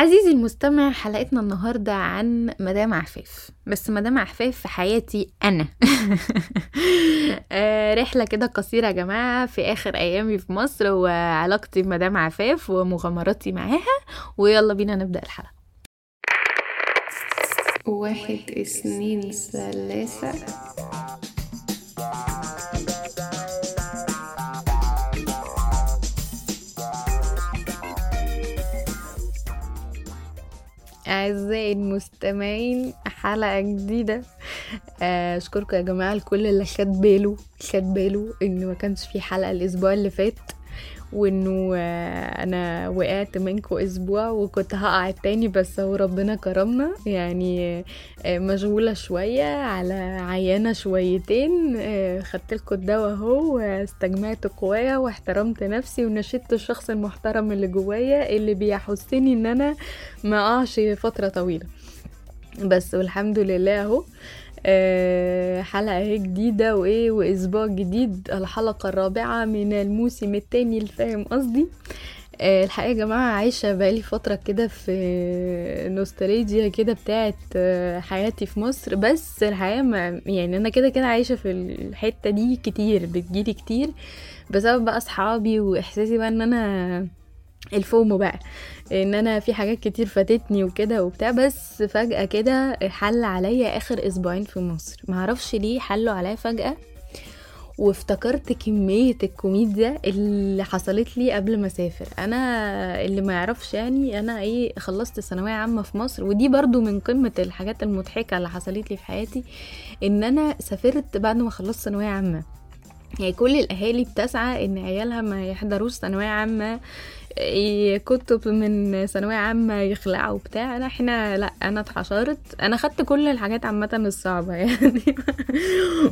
عزيزي المستمع حلقتنا النهاردة عن مدام عفاف. بس مدام عفاف في حياتي أنا. آه، رحلة كده قصيرة يا جماعة في آخر أيامي في مصر وعلاقتي بمدام عفاف ومغامراتي معاها. ويلا بينا نبدأ الحلقة. واحد اثنين ثلاثة. أعزائي المستمعين حلقة جديدة. آه، أشكركم يا جماعة لكل اللي خد باله خد باله إن ما كانش في حلقة الأسبوع اللي فات. وإنه آه، أنا وقعت منكم أسبوع وكنت هقع التاني بس هو ربنا كرمنا. يعني آه، مشغولة شوية على عيانة شويتين آه، خدت لكم الدواء أهو واستجمعت قوايا واحترمت نفسي ونشدت الشخص المحترم اللي جوايا اللي بيحسني إن أنا ما أقعش فترة طويلة. بس والحمد لله أهو. حلقة اهي جديدة وايه واسبوع جديد الحلقة الرابعة من الموسم التاني اللي فاهم قصدي؟ آه، الحقيقة يا جماعة عايشة بقالي فترة كده في نوستالجيا كده بتاعت آه، حياتي في مصر. بس الحقيقة ما يعني أنا كده كده عايشة في الحتة دي كتير بتجيلي كتير بسبب بقى أصحابي وإحساسي بقى إن أنا الفومو بقى إن أنا في حاجات كتير فاتتني وكده وبتاع بس فجأة كده حل عليا آخر أسبوعين في مصر. معرفش ليه حلوا عليا فجأة وافتكرت كمية الكوميديا اللي حصلت لي قبل ما أسافر. أنا اللي ما يعرفش يعني أنا إيه خلصت ثانوية عامة في مصر ودي برضو من قمة الحاجات المضحكة اللي حصلت لي في حياتي إن أنا سافرت بعد ما خلصت ثانوية عامة. يعني كل الأهالي بتسعى إن عيالها ما يحضروش ثانوية عامة ي- كتب من ثانوية عامة يخلعوا بتاع أنا إحنا لا أنا اتحشرت. أنا خدت كل الحاجات عامة الصعبة يعني.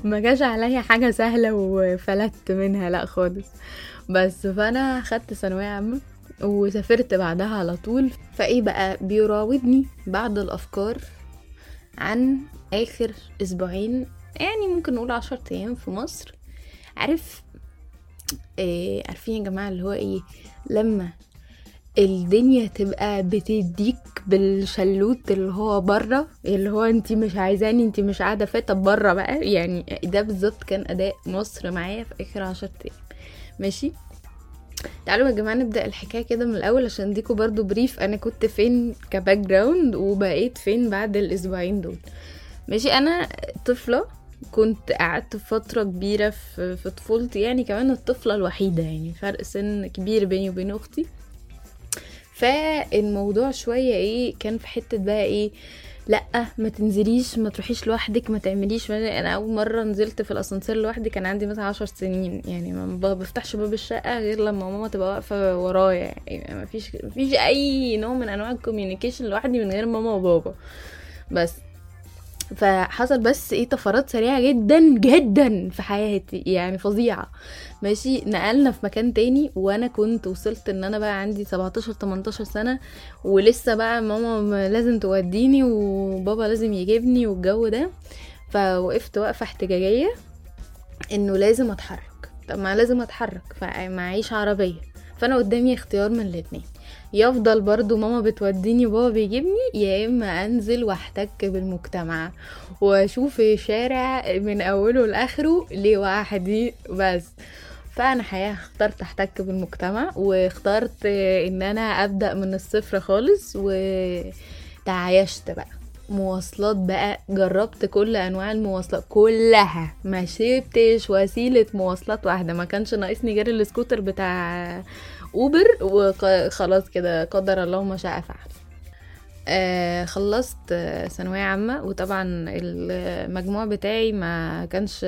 ما جاش عليا حاجة سهلة وفلت منها لا خالص. بس فأنا خدت ثانوية عامة وسافرت بعدها على طول. فإيه بقى؟ بيراودني بعض الأفكار عن آخر أسبوعين يعني ممكن نقول عشر أيام في مصر. عارف إيه عارفين يا جماعة اللي هو إيه؟ لما الدنيا تبقى بتديك بالشلوت اللي هو بره اللي هو أنتي مش عايزاني أنتي مش قاعدة طب بره بقى؟ يعني ده بالظبط كان أداء مصر معايا في آخر عشر أيام. ماشي؟ تعالوا يا جماعة نبدأ الحكاية كده من الأول عشان اديكوا برضو brief أنا كنت فين ك background وبقيت فين بعد الأسبوعين دول؟ ماشي أنا طفلة كنت قعدت فترة كبيرة في, طفولتي يعني كمان الطفلة الوحيدة يعني فرق سن كبير بيني وبين أختي. فالموضوع شوية إيه كان في حتة بقى إيه لأ ما تنزليش ما تروحيش لوحدك ما تعمليش أنا أول مرة نزلت في الأسانسير لوحدي كان عندي مثلا عشر سنين يعني ما بفتحش باب الشقة غير لما ماما تبقى واقفة ورايا يعني ما فيش ما فيش أي نوع من أنواع الكوميونيكيشن لوحدي من غير ماما وبابا. بس فحصل بس إيه طفرات سريعة جدا جدا في حياتي يعني فظيعة. ماشي نقلنا في مكان تاني وأنا كنت وصلت إن أنا بقى عندي 17 18 سنة ولسه بقى ماما لازم توديني وبابا لازم يجيبني والجو ده. فوقفت وقفه احتجاجية إنه لازم أتحرك. طب ما لازم أتحرك فمعيش عربية. فأنا قدامي اختيار من الاتنين. يفضل برضو ماما بتوديني وبابا بيجيبني يا إما أنزل وأحتك بالمجتمع وأشوف الشارع من أوله لآخره لوحدي بس. فأنا حقيقة اخترت أحتك بالمجتمع واخترت إن أنا أبدأ من الصفر خالص وتعايشت بقى. مواصلات بقى جربت كل أنواع المواصلات كلها. ما شربتش وسيلة مواصلات واحدة ما كانش ناقصني غير السكوتر بتاع أوبر وخلاص كده قدر الله ما شاء فعل. آه خلصت آه، ثانوية عامة وطبعا المجموع بتاعي ما كانش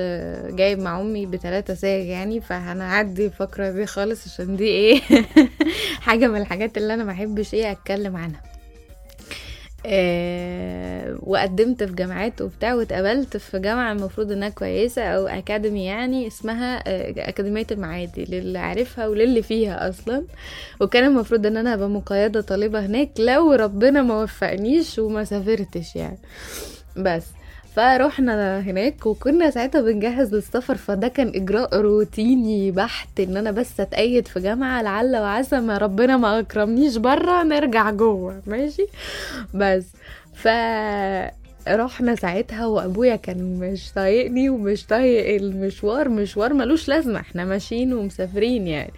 جايب مع أمي بتلاتة ساغ يعني فهنعدي الفقرة دي خالص عشان دي إيه حاجة من الحاجات اللي أنا محبش إيه أتكلم عنها. آه وقدمت في جامعات وبتاع واتقبلت في جامعة المفروض إنها كويسة أو اكاديمي يعني اسمها آه أكاديمية المعادي للي عارفها وللي فيها أصلا. وكان المفروض إن أنا أبقى مقيدة طالبة هناك لو ربنا ما وفقنيش وما سافرتش يعني. بس فروحنا هناك وكنا ساعتها بنجهز للسفر فده كان إجراء روتيني بحت إن أنا بس أتأيد في جامعة لعل وعسى ما ربنا ما أكرمنيش بره نرجع جوه ماشي؟ بس. ف رحنا ساعتها وأبويا كان مش طايقني ومش طايق المشوار مشوار ملوش لازمة إحنا ماشيين ومسافرين يعني.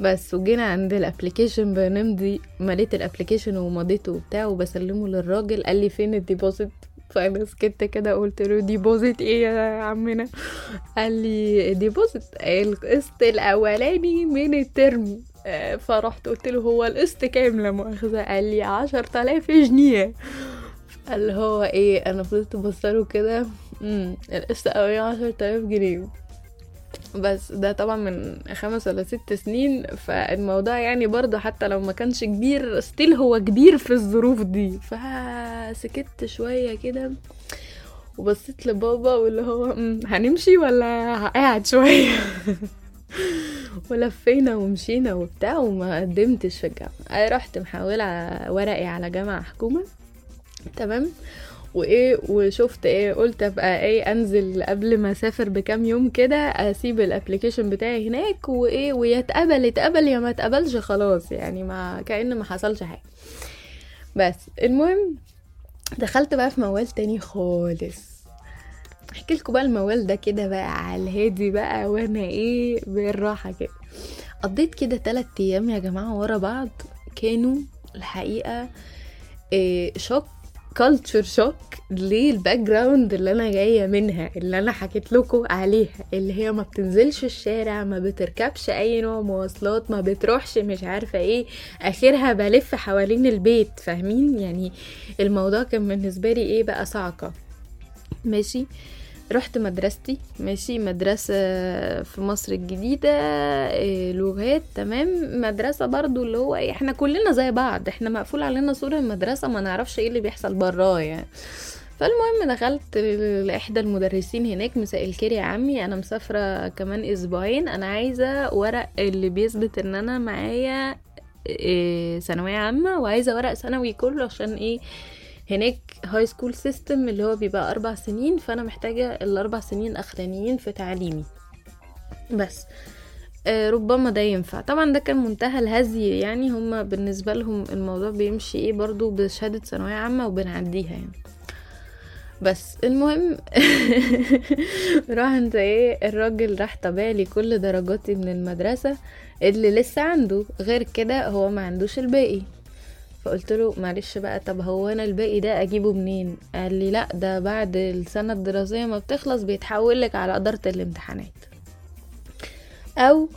بس وجينا عند ال application بنمضي مليت ال application ومضيته وبتاع وبسلمه للراجل قال لي فين ال deposit فانا سكت كده قلت له deposit إيه يا عمنا؟ قال لي deposit القسط الأولاني من ال term. آه، فرحت قلت له هو القسط كام لا مؤاخذة؟ قال لي عشرة آلاف جنيه. اللي هو إيه؟ أنا فضلت بصله كده القسط الاولاني عشرة آلاف جنيه. بس ده طبعا من خمس ولا ست سنين فالموضوع يعني برضه حتى لو ما كانش كبير still هو كبير في الظروف دي. فسكت شوية كده وبصيت لبابا واللي هو "أمم، هنمشي ولا قاعد شوية؟ ولفينا ومشينا وبتاع وما قدمتش في الجامعة. رحت محولة ورقي على جامعة حكومة. تمام. وايه وشفت إيه قلت ابقى إيه انزل قبل ما اسافر بكام يوم كده اسيب ال application بتاعي هناك وايه ويا اتقبل اتقبل يا ما اتقبلش خلاص يعني ما كأن ما حصلش حاجة. بس المهم دخلت بقى في موال تاني خالص. احكي لكم بقى الموال ده كده بقى على الهادي بقى وأنا إيه بالراحة كده. قضيت كده تلات أيام يا جماعة ورا بعض كانوا الحقيقة إيه shock culture shock لل background اللي أنا جاية منها اللي أنا حكيت لكم عليها اللي هي ما بتنزلش الشارع ما بتركبش أي نوع مواصلات ما بتروحش مش عارفة إيه آخرها بلف حوالين البيت فاهمين؟ يعني الموضوع كان بالنسبة لي إيه بقى صعقة. ماشي؟ رحت مدرستي ماشي مدرسة في مصر الجديدة إيه، لغات تمام. مدرسة برضو اللي هو إيه، إحنا كلنا زي بعض إحنا مقفول علينا سور المدرسة ما نعرفش إيه اللي بيحصل براه يعني. فالمهم دخلت لإحدى المدرسين هناك مساء الخير يا عمي أنا مسافرة كمان أسبوعين. أنا عايزة ورق اللي بيثبت إن أنا معايا إيه، ثانوية عامة وعايزة ورق ثانوي كله عشان إيه هناك high school system اللي هو بيبقى أربع سنين فأنا محتاجة الأربع سنين الأخرانيين في تعليمي. بس. آه، ربما ده ينفع. طبعا ده كان منتهى الهزي يعني هما بالنسبة لهم الموضوع بيمشي إيه برضو بشهادة ثانوية عامة وبنعديها يعني. بس. المهم. راح انت إيه؟ الراجل راح طبع لي كل درجاتي من المدرسة اللي لسه عنده. غير كده هو ما عندوش الباقي. فقلت له معلش بقى طب هو أنا الباقي ده أجيبه منين؟ قال لي لا ده بعد السنة الدراسية ما بتخلص بيتحول لك على إدارة الامتحانات. أو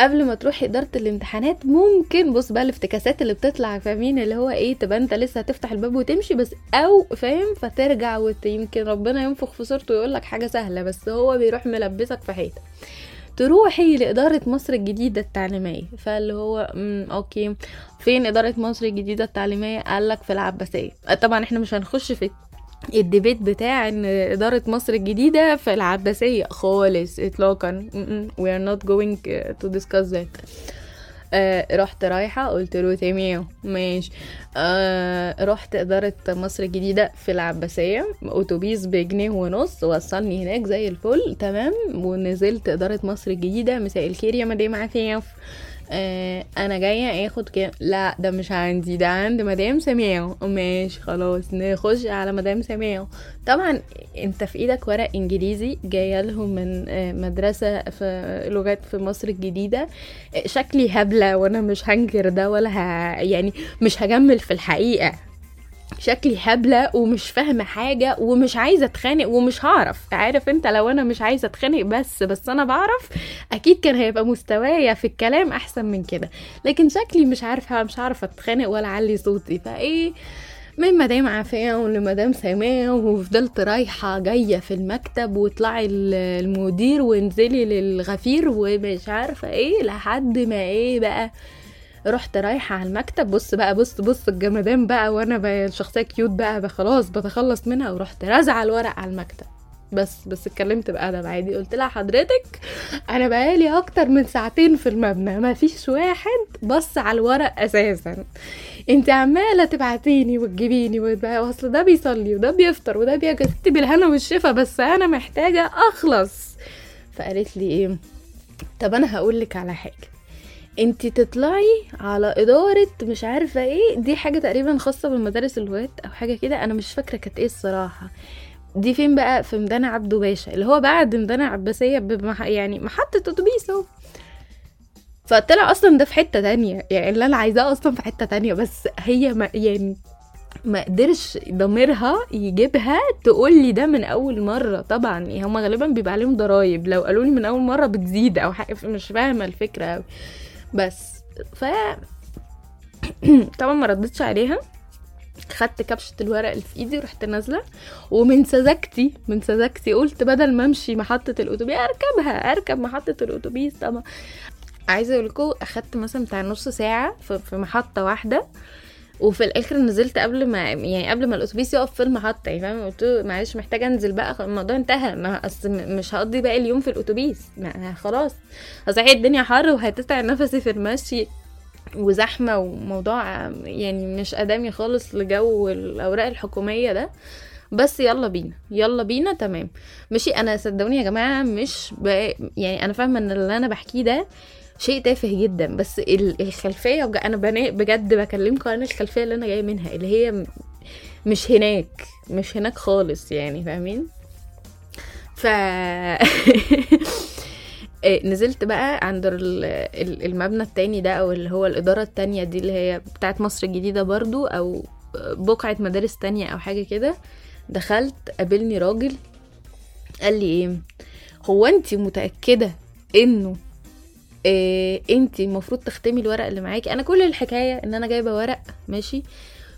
قبل ما تروحي إدارة الامتحانات ممكن بص بقى الافتكاسات اللي بتطلع فاهمين؟ اللي هو إيه تبقى أنت لسه هتفتح الباب وتمشي بس أو فاهم؟ فترجع وت يمكن ربنا ينفخ في صورته ويقول لك حاجة سهلة بس هو بيروح ملبسك في حيطة. تروحي لإدارة مصر الجديدة التعليمية. فاللي هو مم okay. فين إدارة مصر الجديدة التعليمية؟ قالك في العباسية. طبعا إحنا مش هنخش في ال debate بتاع إن إدارة مصر الجديدة في العباسية خالص اطلاقا. We are not going to discuss that. آه رحت رايحة قلت له تمام ماشي. آه رحت إدارة مصر الجديدة في العباسية أتوبيس بجنيه ونص وصلني هناك زي الفل تمام. ونزلت إدارة مصر الجديدة مساء الخير يا مدام عفيف آه أنا جاية آخد كام؟ لا ده مش عندي ده عند مدام سميع ماشي خلاص نخش على مدام سميع طبعا أنت في إيدك ورق إنجليزي جاية لهم من آه، مدرسة في لغات في مصر الجديدة. شكلي هبلة وأنا مش هنكر ده ولا ه... يعني مش هجمل في الحقيقة. شكلي هبلة ومش فاهمة حاجة ومش عايزة أتخانق ومش هعرف. عارف أنت لو أنا مش عايزة أتخانق بس بس أنا بعرف أكيد كان هيبقى مستوايا في الكلام أحسن من كده. لكن شكلي مش عارفة مش عارفه أتخانق ولا أعلي صوتي. فإيه؟ من مدام عافية لمدام سماء وفضلت رايحة جاية في المكتب وطلعي ال- المدير وانزلي للغفير ومش عارفة إيه لحد ما إيه بقى رحت رايحة على المكتب بص بقى بص بص الجمدان بقى وأنا الشخصية كيوت بقى, خلاص بتخلص منها ورحت رازعة الورق على المكتب. بس بس اتكلمت بأدب عادي قلت لها حضرتك أنا بقالي أكتر من ساعتين في المبنى ما فيش واحد بص على الورق أساسا. أنت عمالة تبعتيني وتجيبيني وتبقى- أصل ده بيصلي وده بيفطر وده بيجي ست بالهنا والشفا بس أنا محتاجة أخلص. فقالت لي إيه طب أنا هقول لك على حاجة. انت تطلعي على إدارة مش عارفة إيه دي حاجة تقريبا خاصة بالمدارس اللغات أو حاجة كده أنا مش فاكرة كانت إيه الصراحة. دي فين بقى؟ في ميدان عبده باشا اللي هو بعد ميدان عباسية بمح... يعني محطة أتوبيس أهو. فطلع أصلا ده في حتة تانية يعني اللي أنا عايزاه أصلا في حتة تانية بس هي ما يعني ما قدرش ضميرها يجيبها تقول لي ده من أول مرة. طبعا يعني هما غالبا بيبقى عليهم ضرايب لو قالوا لي من أول مرة بتزيد أو حاجة مش فاهمة الفكرة أوي. بس. ف طبعا ما ردتش عليها. خدت كبشة الورق اللي في إيدي ورحت نازلة. ومن سذاجتي من سذاجتي قلت بدل ما أمشي محطة الأتوبيس أركبها أركب محطة الأتوبيس. طبعا عايزة أقول لكم أخدت مثلا بتاع نص ساعة في محطة واحدة. وفي الآخر نزلت قبل ما يعني قبل ما الأتوبيس يقف في المحطه يعني فاهم قلت له معلش محتاجة أنزل بقى الموضوع انتهى ما أصل مش هقضي باقي اليوم في الأتوبيس ما خلاص. هي الدنيا حر وهتتعب نفسي في المشي وزحمة وموضوع يعني مش آدمي خالص لجو الأوراق الحكومية ده. بس يلا بينا يلا بينا تمام. ماشي أنا صدقوني يا جماعة مش ب... يعني أنا فاهمة إن اللي أنا بحكيه ده شيء تافه جدا. بس ال- الخلفية أنا بجد بكلمكم عن الخلفية اللي أنا جاية منها اللي هي مش هناك مش هناك خالص يعني فاهمين؟ ف إيه، نزلت بقى عند ال- ال- المبنى التاني ده أو اللي هو الإدارة التانية دي اللي هي بتاعت مصر الجديدة برضو أو بقعة مدارس تانية أو حاجة كده. دخلت قابلني راجل قال لي إيه هو انت متأكدة إنه إيه انت المفروض تختمي الورق اللي معاكي. أنا كل الحكاية إن أنا جايبة ورق ماشي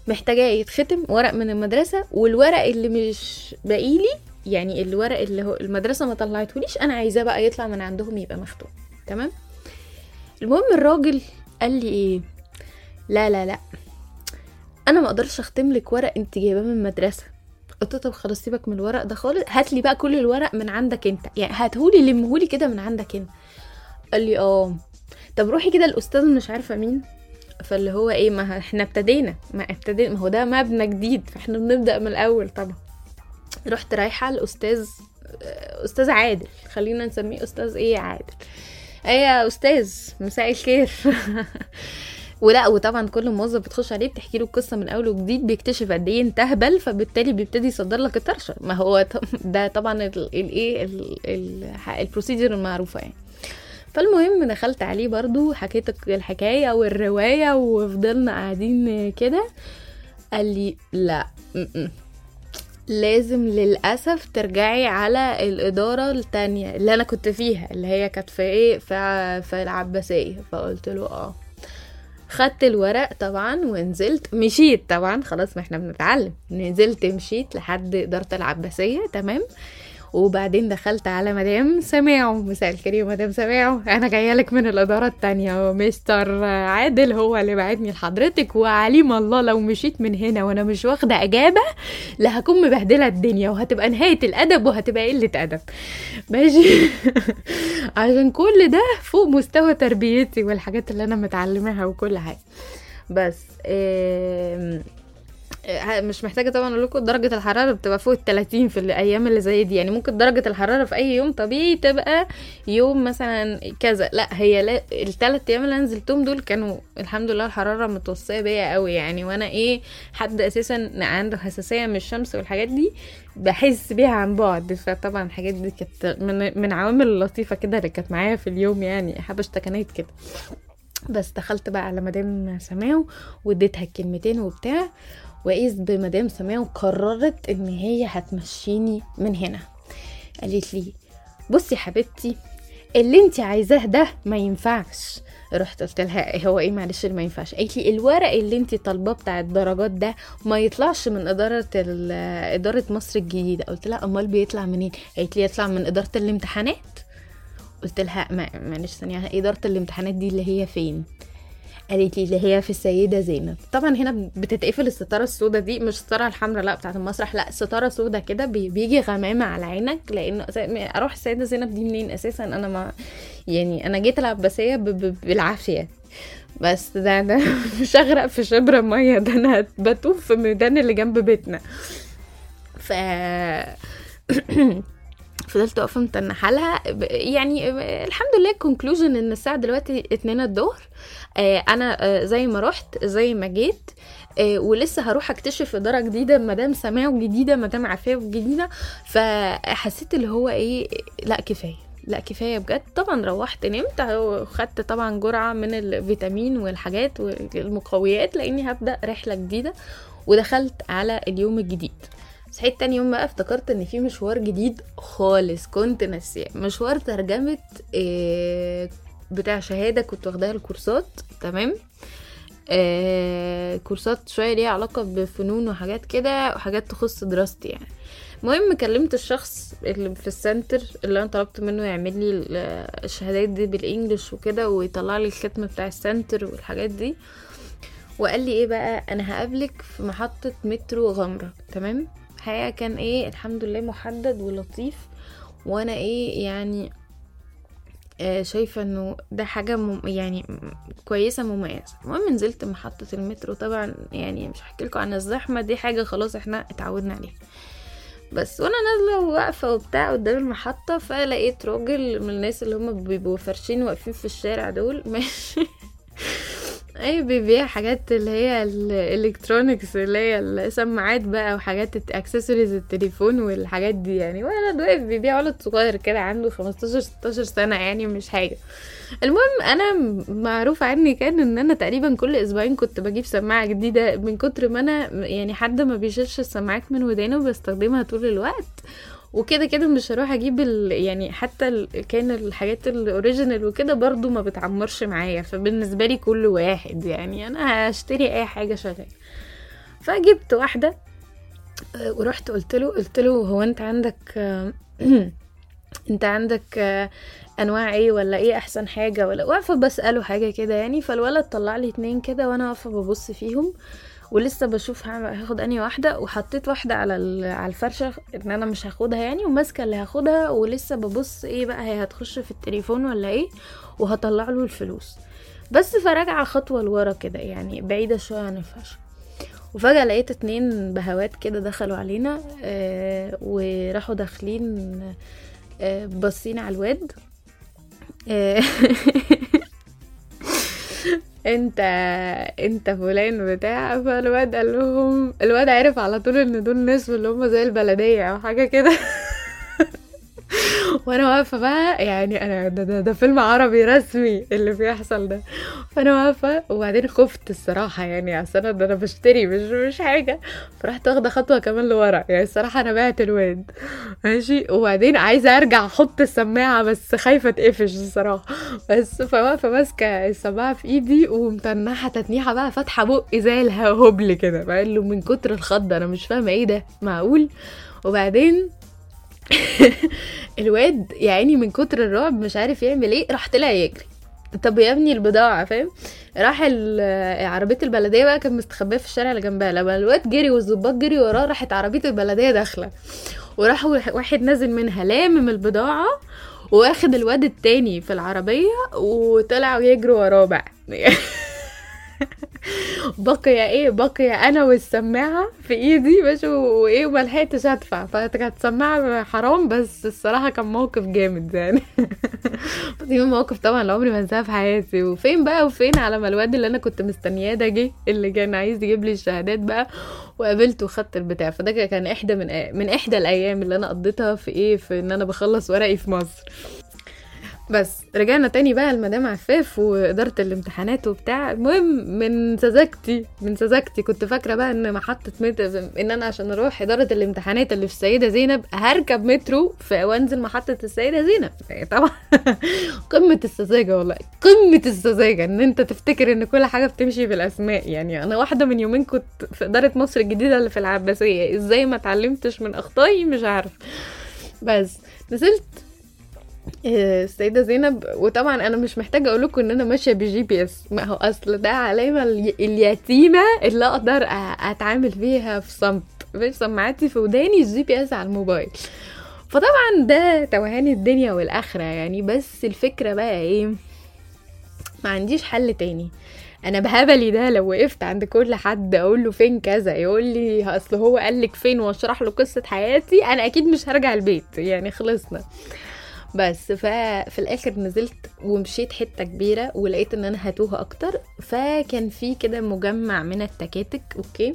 محتاجاه يتختم ورق من المدرسة والورق اللي مش باقيلي يعني الورق اللي هو المدرسة ما طلعتهوليش أنا عايزاه بقى يطلع من عندهم يبقى مختوم تمام؟ المهم الراجل قال لي إيه؟ لا لا لا أنا ما أقدرش أختم لك ورق انت جايباه من المدرسة. قلت طب خلاص سيبك من الورق ده خالص. هات لي بقى كل الورق من عندك أنت. يعني هاتهولي لمهولي كده من عندك أنت. قال لي آه. طب روحي كده الاستاذ مش عارفة مين. فاللي هو إيه ما إحنا ابتدينا ما ابتدينا ما هو ده مبنى جديد فإحنا بنبدأ من الأول. طبعا رحت رايحة الاستاذ أستاذ عادل خلينا نسميه أستاذ إيه عادل. إيه يا أستاذ مساء الخير. ولا وطبعا كل موظف بتخش عليه بتحكي له القصة من أول وجديد بيكتشف قد إيه انت اهبل فبالتالي بيبتدي يصدر لك الطرشة. ما هو ده طبعا الايه البروسيجر المعروفة يعني. فالمهم دخلت عليه برضو حكيت الحكاية والرواية وفضلنا قاعدين كده. قال لي لا م-م. لازم للأسف ترجعي على الإدارة التانية اللي أنا كنت فيها اللي هي كانت في إيه؟ في, في العباسية. فقلت له آه. خدت الورق طبعا ونزلت مشيت طبعا خلاص ما إحنا بنتعلم. نزلت مشيت لحد إدارة العباسية تمام. وبعدين دخلت على مدام سماعو مساء الخير يا مدام سماعو أنا جاية لك من الإدارة التانية ومستر عادل هو اللي بعتني لحضرتك وعليم الله لو مشيت من هنا وأنا مش واخدة إجابة لا هكون مبهدلة الدنيا وهتبقى نهاية الأدب وهتبقى قلة أدب. ماشي؟ عشان كل ده فوق مستوى تربيتي والحاجات اللي أنا متعلماها وكل حاجة. بس آه، مش محتاجة طبعا أقول لكم درجة الحرارة بتبقى فوق ال 30 في الأيام اللي زي دي. يعني ممكن درجة الحرارة في أي يوم طبيعي تبقى يوم مثلا كذا. لا هي لا الثلاث أيام اللي نزلتهم دول كانوا الحمد لله الحرارة متوصية بيا قوي يعني. وأنا إيه حد أساسا عنده حساسية من الشمس والحاجات دي بحس بيها عن بعد. فطبعا الحاجات دي كانت من من عوامل اللطيفه كده اللي كانت معايا في اليوم يعني. حبشتكنات كده. بس دخلت بقى على مدام سماو واديتها الكلمتين وبتاع. وإذ بمدام سماو قررت إن هي هتمشيني من هنا. قالت لي بصي حبيبتي اللي انت عايزاه ده ما ينفعش. رحت قلت لها هو إيه؟ معلش اللي ما ينفعش. قالت لي الورق اللي انت طالباه بتاع الدرجات ده ما يطلعش من إدارة إدارة مصر الجديدة. قلت لها أمال بيطلع منين؟ قالت لي يطلع من إدارة الامتحانات. قلت لها معلش ثانية إدارة الامتحانات دي اللي هي فين؟ قالت لي اللي هي في السيدة زينب. طبعا هنا بتتقفل الستارة السوداء دي مش الستارة الحمراء لا بتاعة المسرح لا ستارة سوداء كده بي- بيجي غمامة على عينك لأن أس- أروح السيدة زينب دي منين؟ أساسا أنا ما يعني أنا جيت العباسيه بالعافية. بس ده ده مش هغرق في شبر مية ده أنا بطوف في الميدان اللي جنب بيتنا. ف فضلت واقفة متنحة لها. ب- يعني الحمد لله كونكلوجن إن الساعة دلوقتي اتنين الظهر. آه، أنا آه، زي ما رحت زي ما جيت آه، ولسه هروح أكتشف إدارة جديدة مدام سماو جديدة مدام عفاف جديدة. فحسيت اللي هو إيه لا كفاية لا كفاية بجد. طبعا روحت نمت وخدت طبعا جرعة من الفيتامين والحاجات والمقويات لأني هبدأ رحلة جديدة ودخلت على اليوم الجديد. صحيت تاني يوم بقى افتكرت إن في مشوار جديد خالص كنت ناسياه. مشوار ترجمة آه، بتاع شهادة كنت واخداها الكورسات تمام؟ آه، كورسات شوية ليها علاقة بفنون وحاجات كده وحاجات تخص دراستي يعني. المهم كلمت الشخص اللي في ال center اللي أنا طلبت منه يعمل لي ال- الشهادات دي بال English وكده ويطلع لي الختم بتاع ال center والحاجات دي. وقال لي إيه بقى؟ أنا هقابلك في محطة مترو غمرة تمام؟ الحقيقة كان إيه الحمد لله محدد ولطيف. وأنا إيه يعني آه شايفة إنه ده حاجة مم يعني م- كويسة مميزة. المهم نزلت محطة المترو. طبعا يعني مش هحكي لكم عن الزحمة دي حاجة خلاص إحنا اتعودنا عليها. بس وأنا نازلة واقفة وبتاع قدام المحطة فلقيت راجل من الناس اللي هم بيبقوا فرشين واقفين في الشارع دول. ماشي. أي بيبيع حاجات اللي هي ال electronics اللي هي السماعات بقى وحاجات اكسسوارز التليفون والحاجات دي يعني. ولد واقف بيبيع ولد صغير كده عنده 15 16 سنة يعني مش حاجة. المهم أنا معروف عني كان إن أنا تقريبا كل أسبوعين كنت بجيب سماعة جديدة من كتر ما أنا يعني حد ما بيشيلش السماعات من ودانه بستخدمها طول الوقت. وكده كده مش هروح أجيب ال... يعني حتى ال... كان الحاجات الأوريجينال وكده برضو ما بتعمرش معايا فبالنسبة لي كل واحد يعني أنا هشتري أي حاجة شغالة. فجبت واحدة آه، ورحت قلت له قلت له هو أنت عندك آه، أنت عندك آه، أنواع إيه ولا إيه أحسن حاجة ولا؟ واقفة بسأله حاجة كده يعني فالولد طلع لي اتنين كده وأنا واقفة ببص فيهم. ولسه بشوف هاخد أنهي واحدة وحطيت واحدة على على الفرشة إن أنا مش هاخدها يعني وماسكة اللي هاخدها ولسه ببص إيه بقى هي هتخش في التليفون ولا إيه وهطلع له الفلوس. بس فراجعة خطوة لورا كده يعني بعيدة شوية عن الفرشة. وفجأة لقيت اتنين بهوات كده دخلوا علينا آه وراحوا داخلين آه باصين على الواد. آه انت انت فلان بتاع فالواد قال لهم الواد عرف على طول إن دول ناس اللي هم زي البلدية أو حاجة كده. وأنا واقفة بقى يعني أنا ده, ده, ده فيلم عربي رسمي اللي بيحصل ده. فأنا واقفة وبعدين خفت الصراحة يعني اصل أنا ده أنا بشتري مش مش حاجة. فرحت واخدة خطوة كمان لورا يعني الصراحة أنا بعت الواد. ماشي؟ وبعدين عايزة أرجع أحط السماعة بس خايفة اتقفش الصراحة. بس فواقفة ماسكة السماعة في إيدي ومتنحة تتنيحة بقى فاتحة بقي زي الهبل كده. له من كتر الخض أنا مش فاهمة إيه ده معقول؟ وبعدين الواد يا عيني من كتر الرعب مش عارف يعمل إيه راح طلع يجري. طب يا ابني البضاعة فاهم؟ راح ال- عربية البلدية بقى كانت مستخبية في الشارع اللي جنبها. لما الواد جري والظباط جري وراه راحت عربية البلدية داخلة. وراح واحد نازل منها لامم البضاعة واخد الواد التاني في العربية وطلعوا يجروا وراه بقى. بقي إيه بقي أنا والسماعة في إيدي ماشي وإيه وما لحقتش أدفع. فكانت سماعه حرام بس الصراحة كان موقف جامد يعني. دي موقف طبعا عمري ما انساها في حياتي. وفين بقى وفين؟ على ما الواد اللي أنا كنت مستنياه ده جه اللي كان عايز يجيب لي الشهادات بقى وقابلته وخدت البتاع. فده كان إحدى من من إحدى الأيام اللي أنا قضيتها في إيه في إن أنا بخلص ورقي في مصر. بس رجعنا تاني بقى لمدام عفاف وإدارة الامتحانات وبتاع. المهم من سذاجتي من سذاجتي كنت فاكرة بقى إن محطة مترو إن أنا عشان أروح إدارة الامتحانات اللي في السيدة زينب هركب مترو في وأنزل محطة السيدة زينب. طبعا قمة السذاجة والله قمة السذاجة إن أنت تفتكر إن كل حاجة بتمشي بالأسماء. يعني أنا واحدة من يومين كنت في إدارة مصر الجديدة اللي في العباسية. إزاي ما اتعلمتش من أخطائي مش عارف. بس نزلت آه، السيدة زينب وطبعا أنا مش محتاجة أقول لكم إن أنا ماشية ب GPS ما هو أصل ده علامة الي- اليتيمة اللي أقدر أتعامل فيها في صمت. في سماعاتي في وداني ال GPS على الموبايل. فطبعا ده توهان الدنيا والآخرة يعني. بس الفكرة بقى إيه؟ ما عنديش حل تاني. أنا بهبلي ده لو وقفت عند كل حد أقول له فين كذا يقول لي أصل هو قال لك فين وأشرح له قصة حياتي أنا أكيد مش هرجع البيت. يعني خلصنا. بس ففي الآخر نزلت ومشيت حتة كبيرة ولقيت إن أنا هتوه أكتر فكان في كده مجمع من التكاتك أوكي؟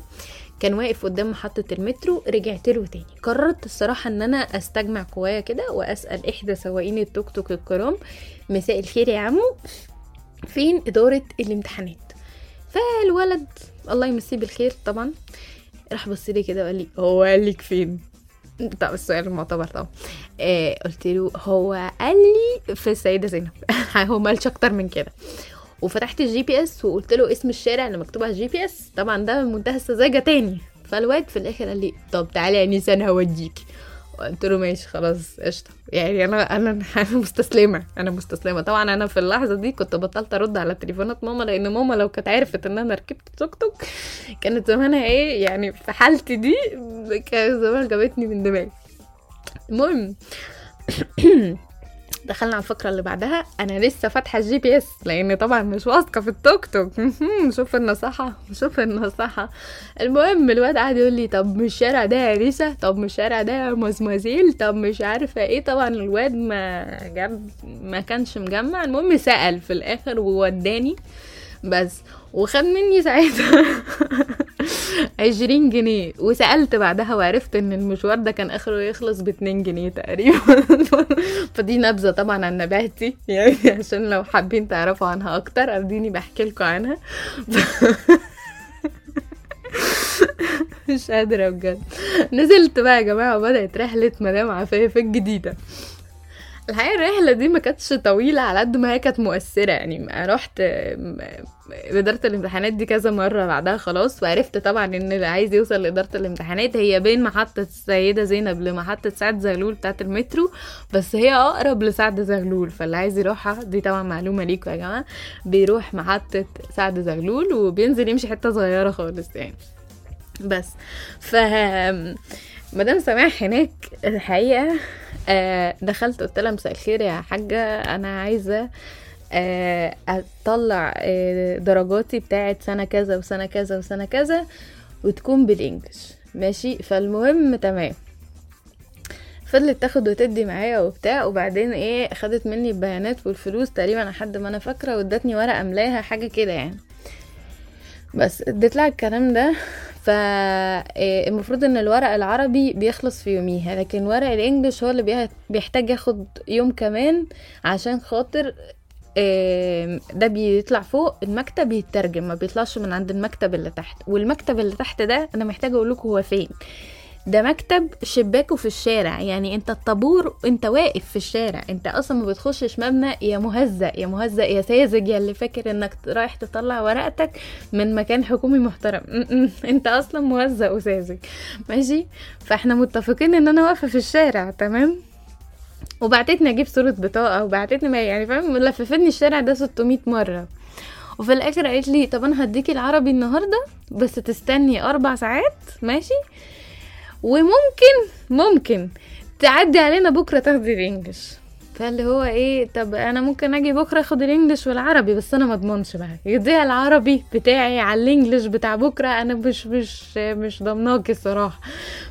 كان واقف قدام محطة المترو رجعت له تاني. قررت الصراحة إن أنا أستجمع قوايا كده وأسأل إحدى سواقين التوك توك الكرام مساء الخير يا عمو فين إدارة الامتحانات؟ فالولد الله يمسيه بالخير طبعا. راح بص لي كده وقال لي هو قال لك فين؟ طب السؤال المعتبر طبعا. آه قلت له هو قال لي في السيدة زينب. هو مالش أكتر من كده. وفتحت ال GPS وقلت له اسم الشارع اللي مكتوب على ال GPS طبعا ده منتهى السذاجة تاني. فالواد في الآخر قال لي طب تعالى يا آنسة أنا هوديكي قلت له ماشي خلاص قشطة. يعني أنا أنا أنا مستسلمة أنا مستسلمة. طبعا أنا في اللحظة دي كنت بطلت أرد على تليفونات ماما لأن ماما لو كانت عرفت إن أنا ركبت توك توك كانت زمانها إيه يعني في حالتي دي كانت زمان جابتني من دماغي. المهم دخلنا على الفقرة اللي بعدها أنا لسه فاتحة ال GPS لأن طبعا مش واثقة في التوك توك. شوف النصاحة شوف النصاحة. المهم الواد قعد يقول لي طب مش الشارع ده يا ريسة طب مش الشارع ده يا مزمزيل؟ طب مش عارفة إيه؟ طبعا الواد ما جاب ما كانش مجمع. المهم سأل في الآخر ووداني بس وخد مني ساعتها. عشرين جنيه. وسألت بعدها وعرفت إن المشوار ده كان آخره يخلص باتنين جنيه تقريبا. فدي نبذة طبعا عن نباتي. يعني عشان لو حابين تعرفوا عنها أكتر اديني بحكي لكم عنها. مش قادرة بجد. نزلت بقى يا جماعة وبدأت رحلة مدام عفاف الجديدة. الحقيقة الرحلة دي ما كانتش طويلة على قد ما هي كانت مؤثرة يعني رحت إدارة الامتحانات دي كذا مرة بعدها خلاص وعرفت طبعا إن اللي عايز يوصل لإدارة الامتحانات هي بين محطة السيدة زينب لمحطة سعد زغلول بتاعة المترو بس هي أقرب لسعد زغلول فاللي عايز يروحها دي طبعا معلومة ليكوا يا جماعة بيروح محطة سعد زغلول وبينزل يمشي حتة صغيرة خالص يعني. بس. ف مدام سماح هناك الحقيقة آه، دخلت قلت لها مساء الخير يا حاجة أنا عايزة آه، أطلع آه، درجاتي بتاعت سنة كذا وسنة كذا وسنة كذا وتكون بالإنجلش. ماشي؟ فالمهم تمام. فضلت تاخد وتدي معايا وبتاع وبعدين إيه خدت مني البيانات والفلوس تقريبا لحد ما أنا فاكرة وادتني ورقة املاها حاجة كده يعني. بس اديت لها الكلام ده. فالمفروض إن الورق العربي بيخلص في يوميها لكن ورق الإنجليش هو اللي بيحتاج ياخد يوم كمان عشان خاطر آم، ده بيطلع فوق المكتب يترجم ما بيطلعش من عند المكتب اللي تحت. والمكتب اللي تحت ده أنا محتاجة أقول لكم هو فين. ده مكتب شباكه في الشارع. يعني انت الطابور انت واقف في الشارع. انت أصلا ما بتخشش مبنى يا مهزأ يا مهزأ يا ساذج يا اللي فاكر انك رايح تطلع ورقتك من مكان حكومي محترم. انت أصلا مهزأ وساذج. ماشي؟ فاحنا متفقين ان أنا واقفة في الشارع تمام؟ وبعتتني أجيب صورة بطاقة وبعتتني يعني فاهم؟ لففتني الشارع ده 600 مرة. وفي الآخر قالت لي طب أنا هديكي العربي النهارده بس تستني أربع ساعات. ماشي؟ وممكن ممكن تعدي علينا بكرة تاخدي الإنجليش. فاللي هو إيه طب أنا ممكن أجي بكرة آخد الإنجليش والعربي بس أنا ما اضمنش بقى. يضيع العربي بتاعي على الإنجليش بتاع بكرة أنا مش مش مش ضمناكي الصراحة.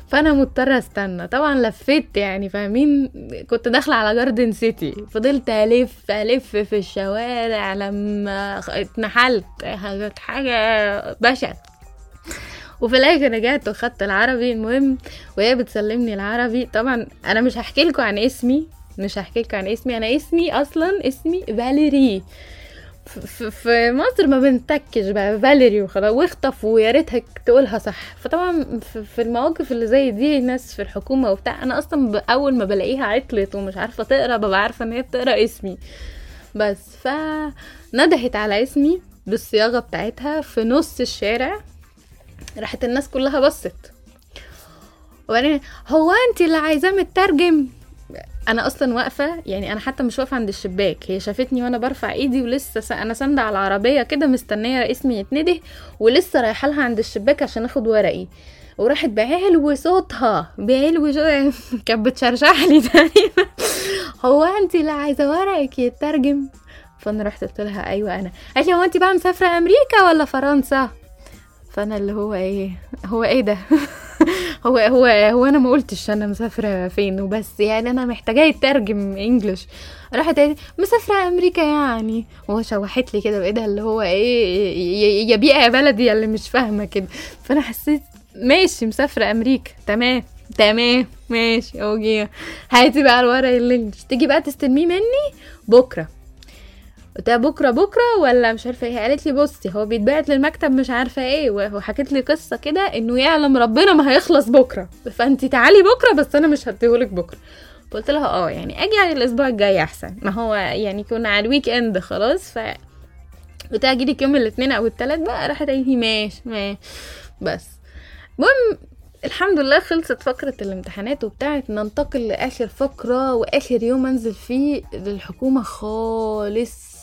فأنا مضطرة أستنى. طبعا لفيت يعني فاهمين؟ كنت داخلة على جاردن سيتي فضلت ألف ألف في الشوارع لما اتنحلت. حاجة بشعة. وفي الآخر رجعت وخدت العربي. المهم وهي بتسلمني العربي. طبعا أنا مش هحكي لكم عن اسمي. مش هحكي لكم عن اسمي. أنا اسمي أصلا اسمي فاليري. في مصر ما بنتكش بقى فاليري وخلاص. واخطف ويا ريتها تقولها صح. فطبعا في- المواقف اللي زي دي ناس في الحكومة وبتاع أنا أصلا أول ما بلاقيها عطلت ومش عارفة تقرأ ببقى عارفة إن هي بتقرأ اسمي. بس فندهت على اسمي بالصياغة بتاعتها في نص الشارع. راحت الناس كلها بصت. وبعدين هو انت اللي عايزاه مترجم؟ أنا أصلا واقفة يعني أنا حتى مش واقفة عند الشباك. هي شافتني وأنا برفع إيدي ولسه س... أنا ساندة على العربية كده مستنية اسمي يتنده ولسه رايحة لها عند الشباك عشان آخد ورقي. وراحت بعلو صوتها بعلو شو... كانت بتشرشح لي تقريبا. هو انت اللي عايزة ورقك يترجم؟ فأنا رحت قلت لها أيوه أنا. قالت لي هو انت بقى مسافرة أمريكا ولا فرنسا؟ فانا اللي هو إيه هو إيه ده؟ هو هو هو أنا ما قلتش أنا مسافرة فين وبس يعني أنا محتاجاه يترجم انجلش. راحت قالت مسافرة أمريكا يعني. وشوحت لي كده بإيدها اللي هو إيه يا بيئة يا بلدي اللي مش فاهمة كده. فأنا حسيت ماشي مسافرة أمريكا تمام تمام ماشي okay. هاتي بقى الورق ال English. تيجي بقى تستلميه مني بكرة. قلت لها بكرة بكرة ولا مش عارفة إيه؟ قالت لي بصي هو بيتبعت للمكتب مش عارفة إيه وحكيت لي قصة كده انه يعلم ربنا ما هيخلص بكرة. فانت تعالي بكرة بس أنا مش هديهولك بكرة. قلت لها آه يعني أجي على الأسبوع الجاي احسن. ما هو يعني كنا على ال weekend خلاص ف قلت لها اجيلك يوم الاثنين أو الثلاث بقى راحت قالت لي ماشي ماشي. بس. المهم الحمد لله خلصت فقرة الامتحانات وبتاعت ننتقل لآخر فقرة وآخر يوم أنزل فيه للحكومة خالص.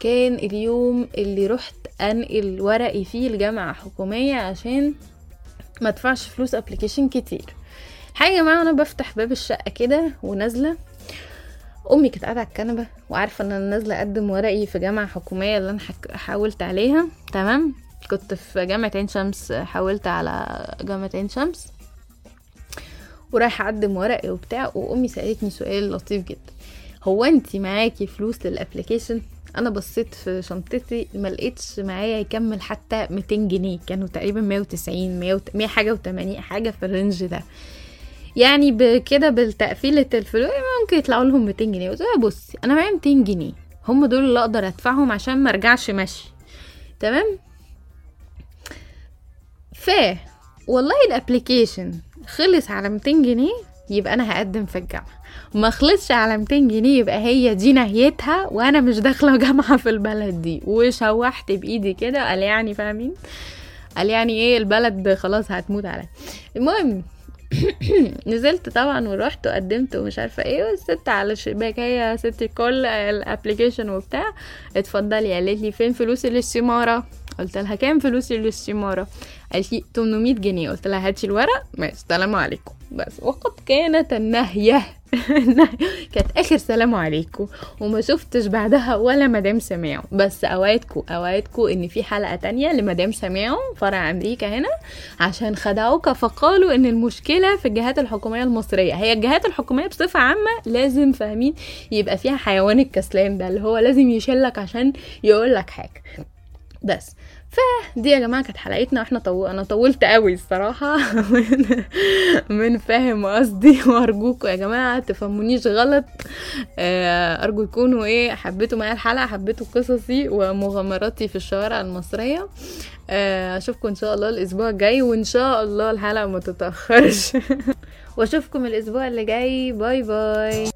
كان اليوم اللي رحت أنقل ورقي فيه الجامعة حكومية عشان ما ادفعش فلوس ابلكيشن كتير. حاجة يا جماعة أنا بفتح باب الشقة كده ونازلة. أمي كانت قاعدة على الكنبة وعارفة إن أنا نازلة أقدم ورقي في جامعة حكومية اللي حك... حاولت عليها. تمام؟ كنت في جامعة عين شمس حولت على جامعة عين شمس. ورايحة أقدم ورقي وبتاع وأمي سألتني سؤال لطيف جدا. هو أنتي معاكي فلوس لل application أنا بصيت في شنطتي ما لقيتش معايا يكمل حتى 200 جنيه. كانوا تقريبا 190 100 100 حاجة و80 حاجة في ال range ده. يعني بكده بالتقفيلة الفلوس ممكن يطلعوا لهم 200 جنيه. قلت بصي أنا معايا 200 جنيه. هم دول اللي أقدر أدفعهم عشان ما أرجعش ماشي تمام؟ ف والله ال application خلص على 200 جنيه يبقى أنا هقدم في الجامعة. ما خلصش على 200 جنيه يبقى هي دي نهايتها وأنا مش داخلة جامعه في البلد دي. وشوحت بإيدي كده قال يعني فاهمين؟ قال يعني إيه البلد خلاص هتموت عليا. المهم نزلت طبعا ورحت وقدمت ومش عارفة إيه والست على الشباك هي ست الكل ال application وبتاع. اتفضلي قالت لي فين فلوس الاستماره قلت لها كام فلوس الاستماره قالت لي 800 جنيه. قلت لها هاتي الورق. ماشي السلام عليكم. بس وقد كانت النهيه كانت آخر سلام عليكم وما شفتش بعدها ولا مدام سماعو بس أوعدكم أوعدكم إن في حلقة تانية لمدام سماعو فرع أمريكا هنا عشان خدعوك فقالوا إن المشكلة في الجهات الحكومية المصرية. هي الجهات الحكومية بصفة عامة لازم فاهمين يبقى فيها حيوان الكسلان ده اللي هو لازم يشيلك عشان يقول لك حاجة. بس فدي يا جماعة كانت حلقتنا وإحنا طو... أنا طولت قوي الصراحة. من, من فاهم قصدي وأرجوكم يا جماعة تفهمونيش غلط. أرجو تكونوا إيه حبيتوا معايا الحلقة حبيتوا قصصي ومغامراتي في الشوارع المصرية. أشوفكم إن شاء الله الأسبوع الجاي وإن شاء الله الحلقة ما تتأخرش. وأشوفكم الأسبوع اللي جاي. باي باي.